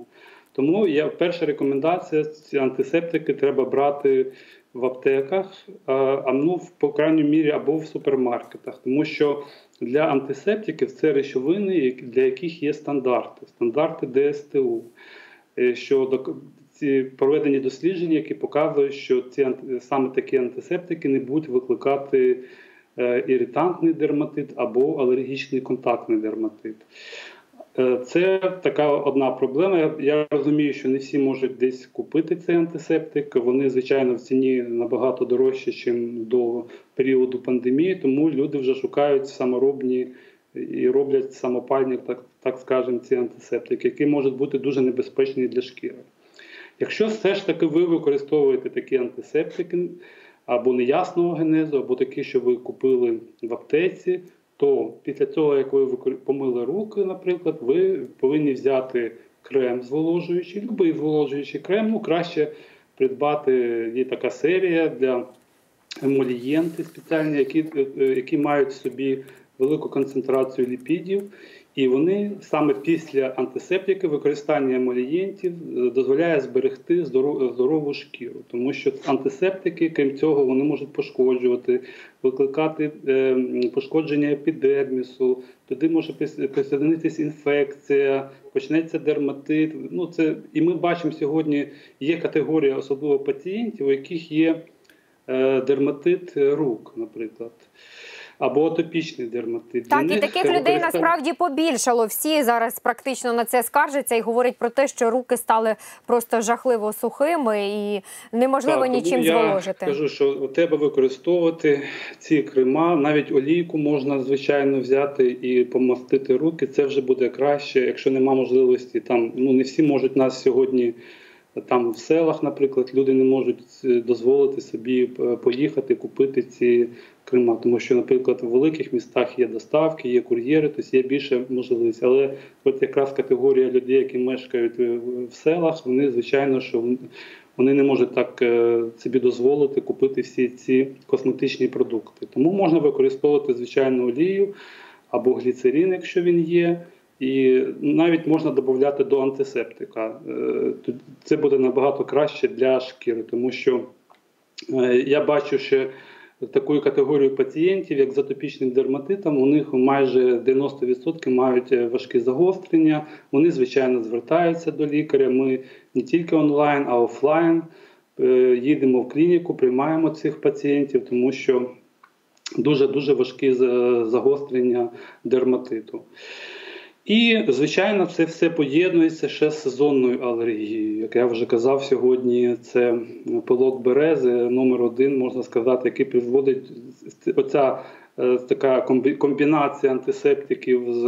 Тому я перша рекомендація: ці антисептики треба брати в аптеках, а, ну, по крайній мірі, або в супермаркетах, тому що для антисептиків це речовини, для яких є стандарти, стандарти ДСТУ. Е, Що ці проведені дослідження, які показують, що ці саме такі антисептики не будуть викликати е, іритантний дерматит або алергічний контактний дерматит. Е, Це така одна проблема. Я- розумію, що не всі можуть десь купити цей антисептик. Вони, звичайно, в ціні набагато дорожчі, ніж до періоду пандемії, тому люди вже шукають саморобні і роблять самопальні, так, так скажемо, ці антисептики, які можуть бути дуже небезпечні для шкіри. Якщо все ж таки ви використовуєте такі антисептики або неясного генезу, або такі, що ви купили в аптеці, то після цього, як ви помили руки, наприклад, ви повинні взяти крем зволожуючий, будь-який зволожуючий крем, ну краще придбати, є така серія для емолієнти спеціальні, які, е, е, які мають в собі велику концентрацію ліпідів. І вони саме після антисептики використання емолієнтів е, дозволяє зберегти здоро- здорову шкіру, тому що антисептики, крім цього, вони можуть пошкоджувати, викликати е, пошкодження епідермісу, туди може прис- присоединитись інфекція, почнеться дерматит. Ну це і ми бачимо сьогодні. Є категорія особливо пацієнтів, у яких є е, дерматит рук, наприклад. Або атопічний дерматит. Так, і таких людей насправді побільшало. Всі зараз практично на це скаржаться і говорять про те, що руки стали просто жахливо сухими і неможливо Так, нічим я зволожити. Кажу, що треба використовувати ці крема, навіть олійку можна звичайно взяти і помастити руки. Це вже буде краще, якщо нема можливості. Там ну не всі можуть нас сьогодні. Там в селах, наприклад, люди не можуть е, дозволити собі е, поїхати купити ці крема, тому що, наприклад, в великих містах є доставки, є кур'єри, тобто є більше можливостей. Але от якраз категорія людей, які мешкають е, в селах, вони звичайно, що вони не можуть так е, собі дозволити купити всі ці косметичні продукти. Тому можна використовувати звичайну олію або гліцерин, якщо він є. І навіть можна додати до антисептика. Е, Це буде набагато краще для шкіри, тому що я бачу, що таку категорію пацієнтів, як з атопічним дерматитом, у них майже 90% мають е, важкі загострення. Вони, звичайно, звертаються до лікаря. Ми не тільки онлайн, а офлайн е, їдемо в клініку, приймаємо цих пацієнтів, тому що дуже дуже важкі загострення дерматиту. І, звичайно, це все поєднується ще з сезонною алергією. Як я вже казав сьогодні, це пилок берези номер один, можна сказати, який призводить оця е, така комбінація антисептиків з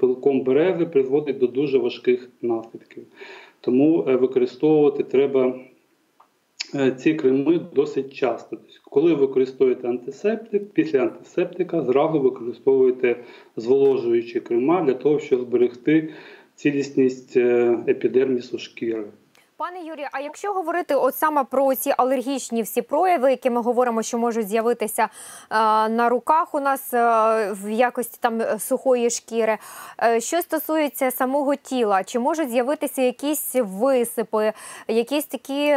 пилком берези призводить до дуже важких наслідків. Тому е, використовувати треба е, ці креми досить часто. Коли використовуєте антисептик, після антисептика зразу використовуєте зволожуючі крема для того, щоб зберегти цілісність е, епідермісу шкіри. Пане Юрію, а якщо говорити от саме про ці алергічні всі прояви, які ми говоримо, що можуть з'явитися е, на руках у нас е, в якості там е, сухої шкіри, що стосується самого тіла, чи можуть з'явитися якісь висипи, якісь такі,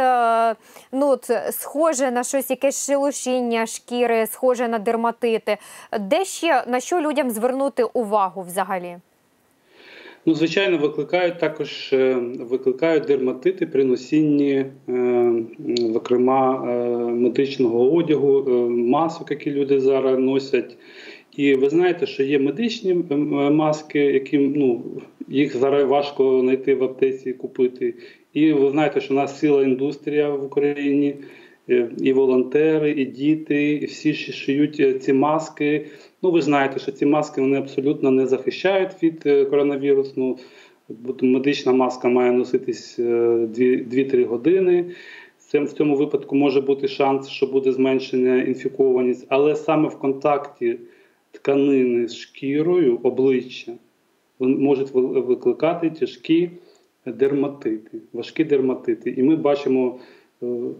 ну от, схоже на щось, якесь шелушіння шкіри, схоже на дерматити, де ще на що людям звернути увагу взагалі? Ну, звичайно, викликають також е, викликають дерматити при носінні, е, зокрема, е, медичного одягу, масок, які люди зараз носять. І ви знаєте, що є медичні маски, які ну, їх зараз важко знайти в аптеці і купити. І ви знаєте, що у нас ціла індустрія в Україні, і волонтери, і діти, і всі ши- шиють е, ці маски. Ну, ви знаєте, що ці маски вони абсолютно не захищають від е, коронавірусу. Медична маска має носитись е, 2-3 години. В цьому випадку може бути шанс, що буде зменшена інфікованість, але саме в контакті тканини з шкірою обличчя можуть викликати тяжкі дерматити, важкі дерматити. І ми бачимо е,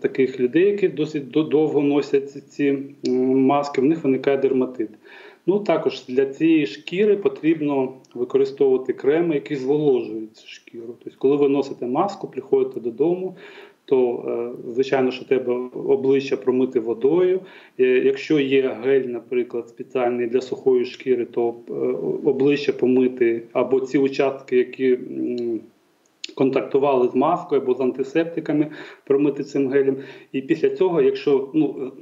таких людей, які досить до- довго носять ці- маски, в них виникає дерматит. Ну також для цієї шкіри потрібно використовувати креми, які зволожують цю шкіру. Тобто, коли ви носите маску, приходите додому, то е, звичайно, що треба обличчя промити водою. Е, Якщо є гель, наприклад, спеціальний для сухої шкіри, то е, обличчя помити або ці участки, які контактували з маскою або з антисептиками, промити цим гелем. І після цього, якщо ну,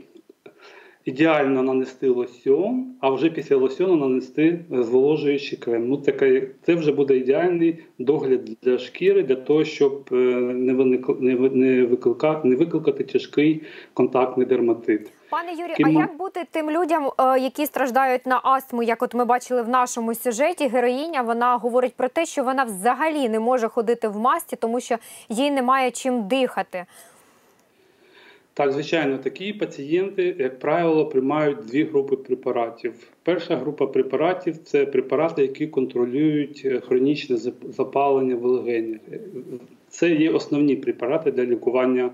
ідеально нанести лосьон, а вже після лосьону нанести зволожуючий крем. Ну, це, це вже буде ідеальний догляд для шкіри, для того, щоб е, не, виник, не, не, викликати, не викликати тяжкий контактний дерматит. Пане Ким а як бути тим людям, е, які страждають на астму, як от ми бачили в нашому сюжеті, героїня вона говорить про те, що вона взагалі не може ходити в масці, тому що їй немає чим дихати. Так, звичайно, такі пацієнти, як правило, приймають дві групи препаратів. Перша група препаратів це препарати, які контролюють е, хронічне запалення в легенях. Це є основні препарати для лікування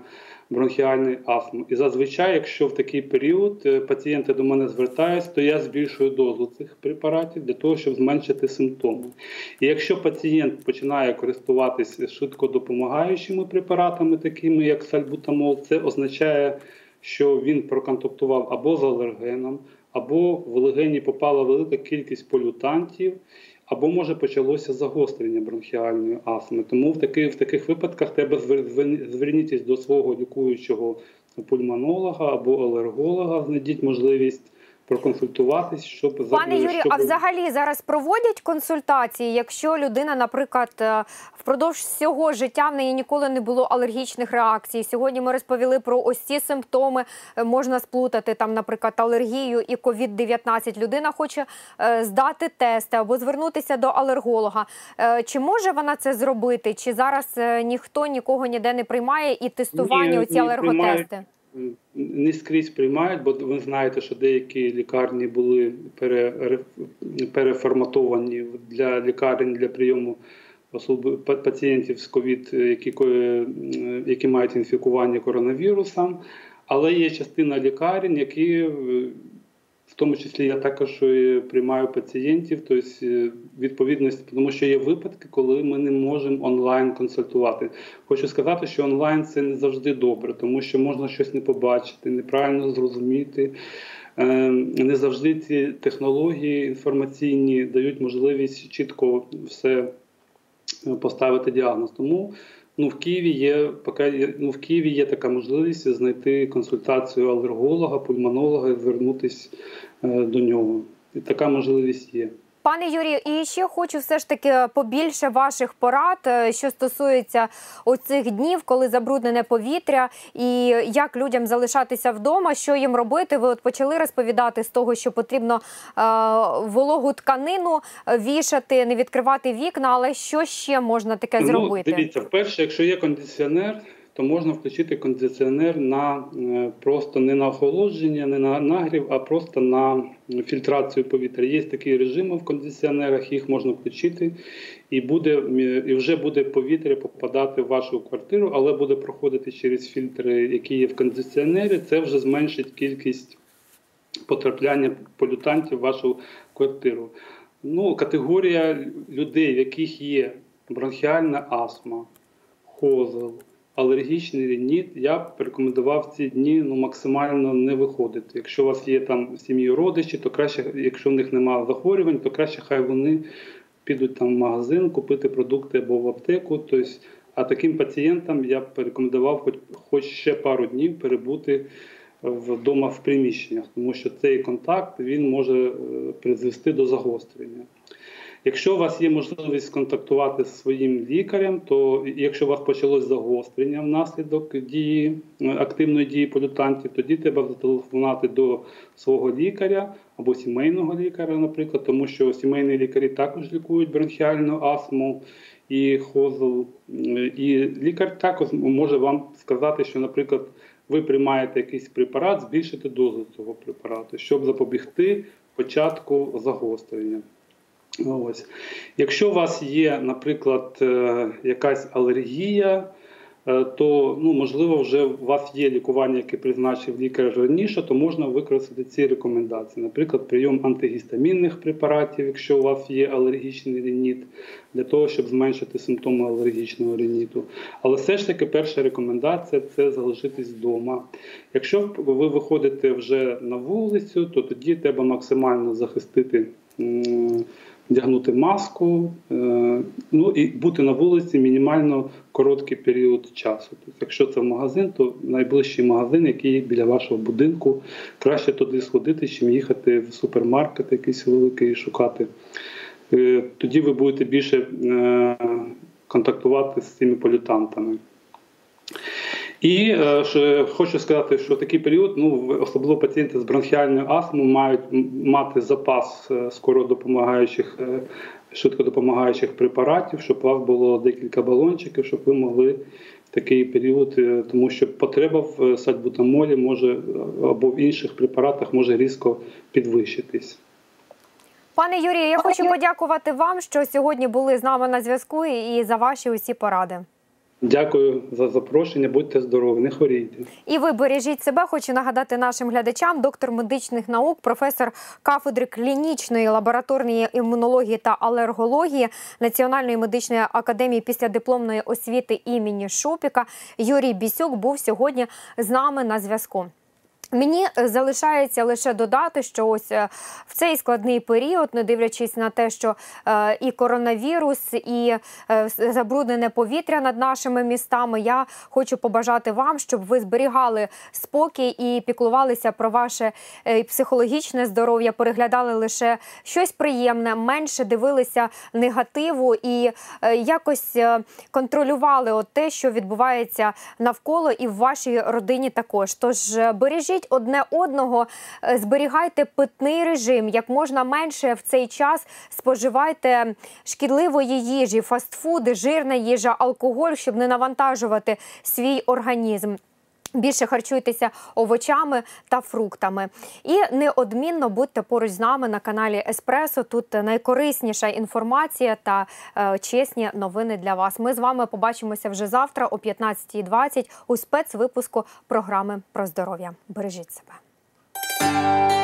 бронхіальної астми. І зазвичай, якщо в такий період е, пацієнти до мене звертаються, то я збільшую дозу цих препаратів для того, щоб зменшити симптоми. І якщо пацієнт починає користуватися швидко допомагаючими препаратами, такими як сальбутамол, це означає, що він проконтактував або з алергеном, або в легені попала велика кількість полютантів, або може почалося загострення бронхіальної астми. Тому в таких, в таких випадках треба звер- звер- до свого лікуючого пульмонолога або алерголога, знайдіть можливість проконсультуватись, щоб за- Пане Юрію, щоб- а взагалі зараз проводять консультації, якщо людина, наприклад, е, впродовж всього життя в неї ніколи не було алергічних реакцій. Сьогодні ми розповіли про ось ці симптоми. Е, Можна сплутати там, наприклад, алергію і COVID-19. Людина хоче е, здати тести або звернутися до алерголога. Чи може вона це зробити? Чи зараз ніхто нікого ніде не приймає і тестування Ні, оці алерготести? приймають. Не скрізь приймають, бо ви знаєте, що деякі лікарні були пере- переформатовані для лікарень для прийому особи па- пацієнтів з ковід, які, які мають інфікування коронавірусом. Але є частина лікарень, які тому числі я також е, приймаю пацієнтів, тобто відповідності, тому що є випадки, коли ми не можемо онлайн консультувати. Хочу сказати, що онлайн це не завжди добре, тому що можна щось не побачити, неправильно зрозуміти. Е, Не завжди ці технології інформаційні дають можливість чітко все е, поставити діагноз. Тому ну, в Києві є поки ну, в Києві є така можливість знайти консультацію алерголога, пульмонолога звернутися до нього. І така можливість є. Пане Юрію, і ще хочу все ж таки побільше ваших порад, е, що стосується оцих днів, коли забруднене повітря, і як людям залишатися вдома, що їм робити. Ви от почали розповідати з того, що потрібно е, вологу тканину е, вішати, не відкривати вікна, але що ще можна таке зробити? Ну, дивіться, вперше, якщо є кондиціонер, то можна включити кондиціонер на е, просто не на охолодження, не на нагрів, а просто на фільтрацію повітря. Є такі режими в кондиціонерах, їх можна включити, і буде е, і вже буде повітря попадати в вашу квартиру, але буде проходити через фільтри, які є в кондиціонері. Це вже зменшить кількість потрапляння полютантів в вашу квартиру. Ну, категорія людей, в яких є бронхіальна астма, хозел, алергічний рініт, я б рекомендував ці дні ну, максимально не виходити. Якщо у вас є там в сім'ї родичі, то краще, якщо в них немає захворювань, то краще хай вони підуть там в магазин, купити продукти або в аптеку. Тобто, а таким пацієнтам я б рекомендував хоч, хоч ще пару днів перебути вдома в приміщеннях, тому що цей контакт він може е, призвести до загострення. Якщо у вас є можливість контактувати з своїм лікарем, то якщо у вас почалось загострення внаслідок дії е, активної дії полютантів, тоді треба зателефонувати до свого лікаря або сімейного лікаря, наприклад, тому що сімейні лікарі також лікують бронхіальну астму і хозл. Е, І лікар також може вам сказати, що, наприклад, ви приймаєте якийсь препарат, збільшити дозу цього препарату, щоб запобігти початку загострення. Ось. Якщо у вас є, наприклад, е, якась алергія, е, то ну, можливо вже у вас є лікування, яке призначив лікар раніше, то можна використати ці рекомендації. Наприклад, прийом антигістамінних препаратів, якщо у вас є алергічний рініт, для того, щоб зменшити симптоми алергічного рініту. Але все ж таки перша рекомендація це залишитись вдома. Якщо ви виходите вже на вулицю, то тоді треба максимально захистити. Вдягнути маску, е, ну і бути на вулиці мінімально короткий період часу. Тобто, якщо це в магазин, то найближчий магазин, який біля вашого будинку, краще туди сходити, чим їхати в супермаркет якийсь великий шукати. Е, Тоді ви будете більше е, контактувати з цими полютантами. І е, хочу сказати, що такий період, ну особливо пацієнти з бронхіальною астмою мають мати запас е, скоро допомагаючих, е, швидко допомагаючих препаратів, щоб у вас було декілька балончиків, щоб ви могли такий період, е, тому що потреба в сальбутамолі може або в інших препаратах може різко підвищитись. Пане Юрію, я хочу подякувати вам, що сьогодні були з нами на зв'язку і за ваші усі поради. Дякую за запрошення. Будьте здорові, не хворійте. І ви бережіть себе. Хочу нагадати нашим глядачам, доктор медичних наук, професор кафедри клінічної лабораторної імунології та алергології Національної медичної академії післядипломної освіти імені Шупіка Юрій Бісюк був сьогодні з нами на зв'язку. Мені е, залишається лише додати, що ось е, в цей складний період, не дивлячись на те, що е, і коронавірус, і забруднене повітря над нашими містами, я хочу побажати вам, щоб ви зберігали спокій і піклувалися про ваше психологічне здоров'я, переглядали лише щось приємне, менше дивилися негативу і якось контролювали от те, що відбувається навколо і в вашій родині також. Тож е, бережіть одне одного, е, зберігайте питний режим, як можна менше в цей час споживайте шкідливої їжі, фастфуди, жирна їжа, алкоголь, щоб не навантажувати свій організм. Більше харчуйтеся овочами та фруктами. І неодмінно будьте поруч з нами на каналі Еспресо. Тут найкорисніша інформація та е, чесні новини для вас. Ми з вами побачимося вже завтра о 15.20 у спецвипуску програми про здоров'я. Бережіть себе.